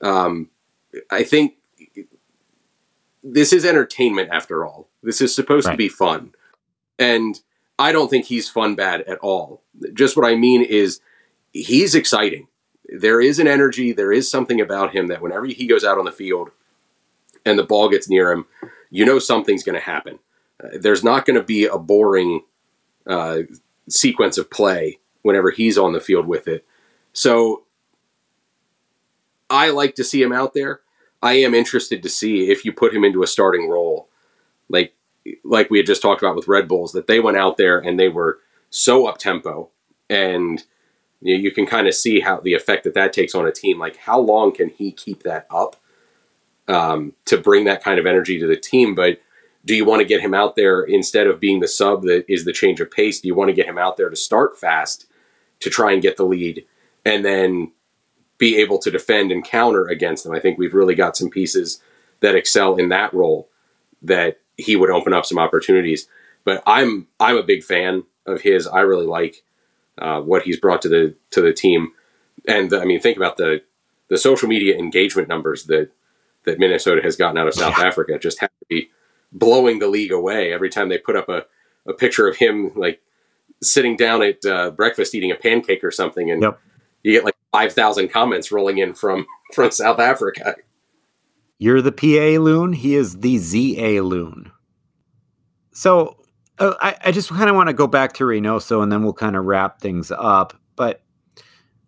Um, I think this is entertainment after all. This is supposed right. to be fun. And I don't think he's fun bad at all. Just what I mean is he's exciting. There is an energy, there is something about him that whenever he goes out on the field and the ball gets near him, you know something's going to happen. Uh, there's not going to be a boring uh, sequence of play whenever he's on the field with it. So I like to see him out there. I am interested to see if you put him into a starting role, like like we had just talked about with Red Bulls, that they went out there and they were so up tempo, and you, know, you can kind of see how the effect that that takes on a team. Like how long can he keep that up um, to bring that kind of energy to the team? But do you want to get him out there instead of being the sub that is the change of pace? Do you want to get him out there to start fast to try and get the lead, and then be able to defend and counter against them. I think we've really got some pieces that excel in that role that he would open up some opportunities. But I'm I'm a big fan of his. I really like uh, what he's brought to the to the team. And the, I mean, think about the the social media engagement numbers that that Minnesota has gotten out of South yeah. Africa. Just have to be blowing the league away every time they put up a, a picture of him like sitting down at uh, breakfast eating a pancake or something, and yep. you get like five thousand comments rolling in from <laughs> from South Africa. You're the PA loon. He is the ZA loon. So uh, I, I just kind of want to go back to Reynoso and then we'll kind of wrap things up. But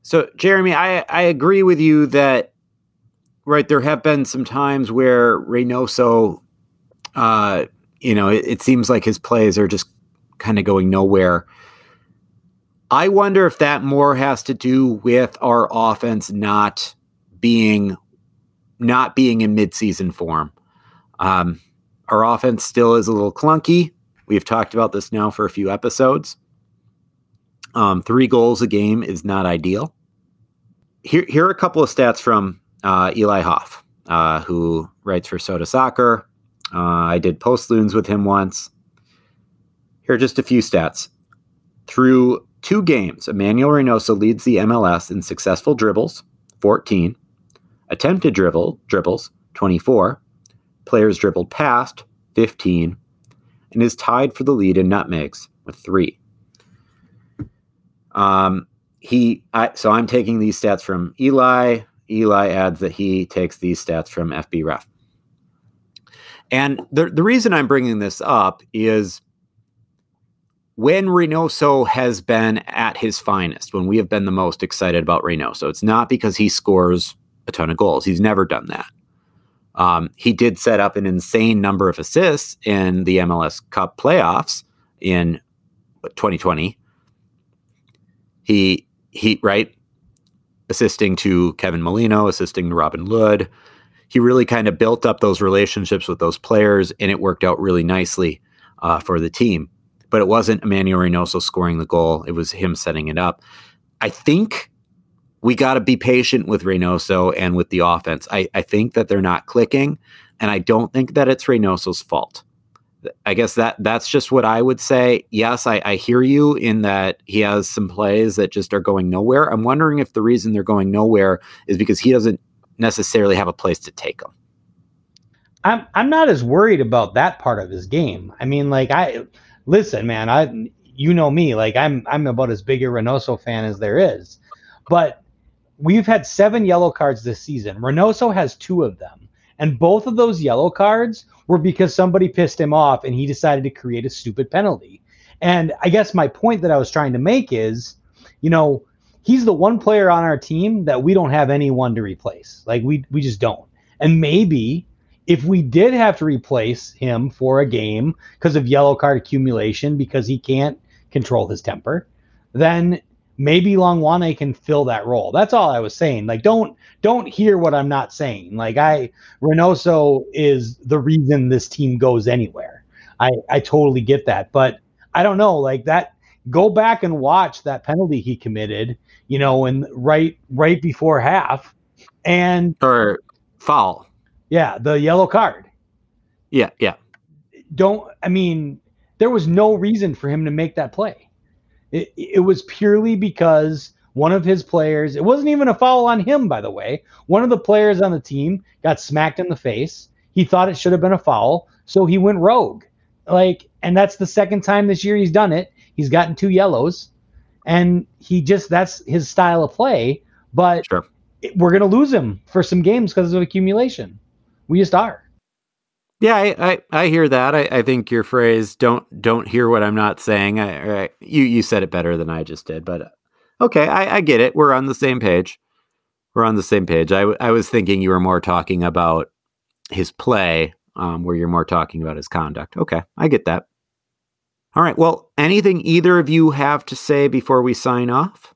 so Jeremy, I, I agree with you that right there have been some times where Reynoso, uh, you know, it, it seems like his plays are just kind of going nowhere. I wonder if that more has to do with our offense not being not being in midseason form. Um, our offense still is a little clunky. We've talked about this now for a few episodes. Um, three goals a game is not ideal. Here, here are a couple of stats from uh, Eli Hoff, uh, who writes for Soda Soccer. Uh, I did post loons with him once. Here are just a few stats. Through two games, Emmanuel Reynoso leads the MLS in successful dribbles, 14, attempted dribble dribbles, 24, players dribbled past, 15, and is tied for the lead in nutmegs with three. Um, he, I, so I'm taking these stats from Eli. Eli adds that he takes these stats from FBref. And the, the reason I'm bringing this up is when Reynoso has been at his finest, when we have been the most excited about Reynoso, it's not because he scores a ton of goals. He's never done that. Um, he did set up an insane number of assists in the MLS Cup playoffs in 2020. He he right assisting to Kevin Molino, assisting to Robin Lod. He really kind of built up those relationships with those players, and it worked out really nicely uh, for the team. But it wasn't Emmanuel Reynoso scoring the goal; it was him setting it up. I think we got to be patient with Reynoso and with the offense. I, I think that they're not clicking, and I don't think that it's Reynoso's fault. I guess that that's just what I would say. Yes, I, I hear you in that he has some plays that just are going nowhere. I'm wondering if the reason they're going nowhere is because he doesn't necessarily have a place to take them. I'm I'm not as worried about that part of his game. I mean, like I listen, man, I you know me, like I'm I'm about as big a Reynoso fan as there is. But we've had seven yellow cards this season. Reynoso has two of them. And both of those yellow cards were because somebody pissed him off and he decided to create a stupid penalty. And I guess my point that I was trying to make is, you know, he's the one player on our team that we don't have anyone to replace. Like we we just don't. And maybe if we did have to replace him for a game because of yellow card accumulation because he can't control his temper, then maybe Hlongwane can fill that role. That's all I was saying. Like, don't don't hear what I'm not saying. Like, I Reynoso is the reason this team goes anywhere. I I totally get that, but I don't know. Like that, go back and watch that penalty he committed. You know, and right right before half, and or foul. Yeah, the yellow card. Yeah, yeah. Don't. I mean, there was no reason for him to make that play it, it was purely because one of his players, it wasn't even a foul on him, by the way. One of the players on the team got smacked in the face. He thought it should have been a foul, so he went rogue. Like, and that's the second time this year he's done it. He's gotten two yellows, and he just that's his style of play. But sure. we're gonna lose him for some games because of accumulation. We just are. Yeah, I, I, I, hear that. I, I think your phrase "don't don't hear what I'm not saying." I, I, you you said it better than I just did, but uh, okay, I, I get it. We're on the same page. We're on the same page. I, I was thinking you were more talking about his play, um, where you're more talking about his conduct. Okay, I get that. All right. Well, anything either of you have to say before we sign off?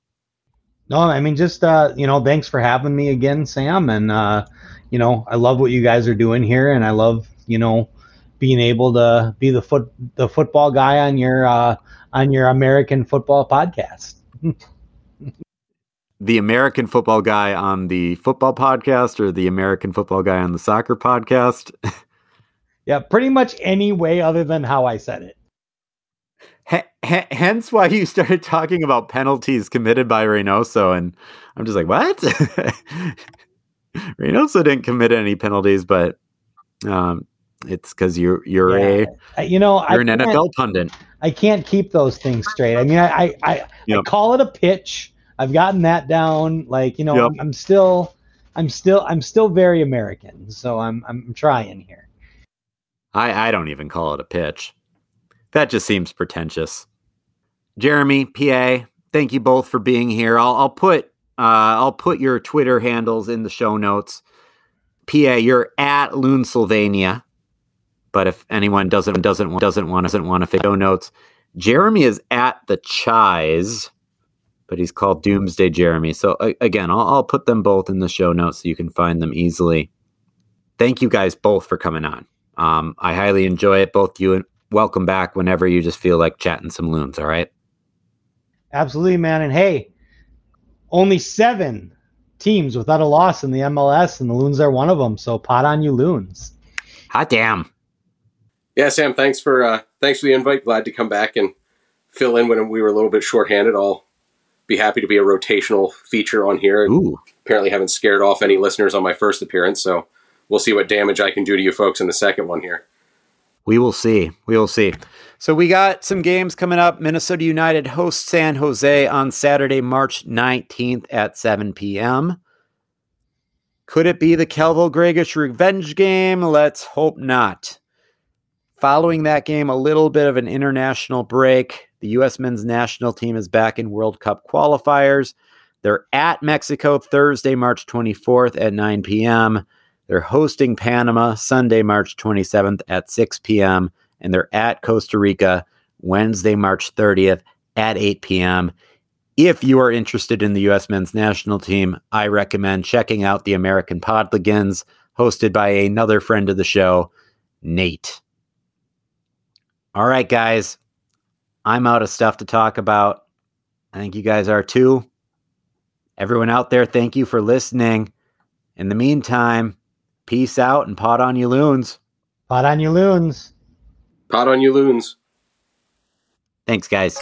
No, I mean just uh, you know, thanks for having me again, Sam, and uh, you know, I love what you guys are doing here, and I love you know, being able to be the foot the football guy on your uh, on your American football podcast. the American football guy on the football podcast, or the American football guy on the soccer podcast. <laughs> yeah, pretty much any way other than how I said it. H- h- hence why you started talking about penalties committed by Reynoso, and I'm just like, what? <laughs> Reynoso didn't commit any penalties, but um, it's because you're you're yeah. a you know you're I an NFL pundit. I can't keep those things straight. I mean, I I, I, yep. I call it a pitch. I've gotten that down. Like you know, yep. I'm, I'm, still I'm still I'm still very American. So I'm I'm trying here. I I don't even call it a pitch. That just seems pretentious. Jeremy, PA, thank you both for being here. I'll I'll put uh, I'll put your Twitter handles in the show notes. PA, you're at Loonsylvania. But if anyone doesn't doesn't doesn't want doesn't want to show notes, Jeremy is at the Chise, but he's called Doomsday Jeremy. So again, I'll, I'll put them both in the show notes so you can find them easily. Thank you guys both for coming on. Um, I highly enjoy it, both you and welcome back whenever you just feel like chatting some loons. All right. Absolutely, man. And hey, only seven teams without a loss in the MLS, and the Loons are one of them. So Pod on you, Loons. Hot damn. Yeah, Sam, thanks for uh, thanks for the invite. Glad to come back and fill in when we were a little bit shorthanded. I'll be happy to be a rotational feature on here. Ooh. Apparently, haven't scared off any listeners on my first appearance, so we'll see what damage I can do to you folks in the second one here. We will see. We will see. So we got some games coming up. Minnesota United hosts San Jose on Saturday, March 19th at 7 p.m. Could it be the Kelvil Gregus revenge game? Let's hope not. Following that game, a little bit of an international break. The U.S. men's national team is back in World Cup qualifiers. They're at Mexico Thursday, March 24th at 9 p.m. They're hosting Panama Sunday, March 27th at 6 p.m. And they're at Costa Rica Wednesday, March 30th at 8 p.m. If you are interested in the U.S. men's national team, I recommend checking out the American Podligans, hosted by another friend of the show, Nate. All right, guys, I'm out of stuff to talk about. I think you guys are too. Everyone out there, thank you for listening. In the meantime, peace out and pod on you loons. Pod on you loons. Pod on you loons. Thanks, guys.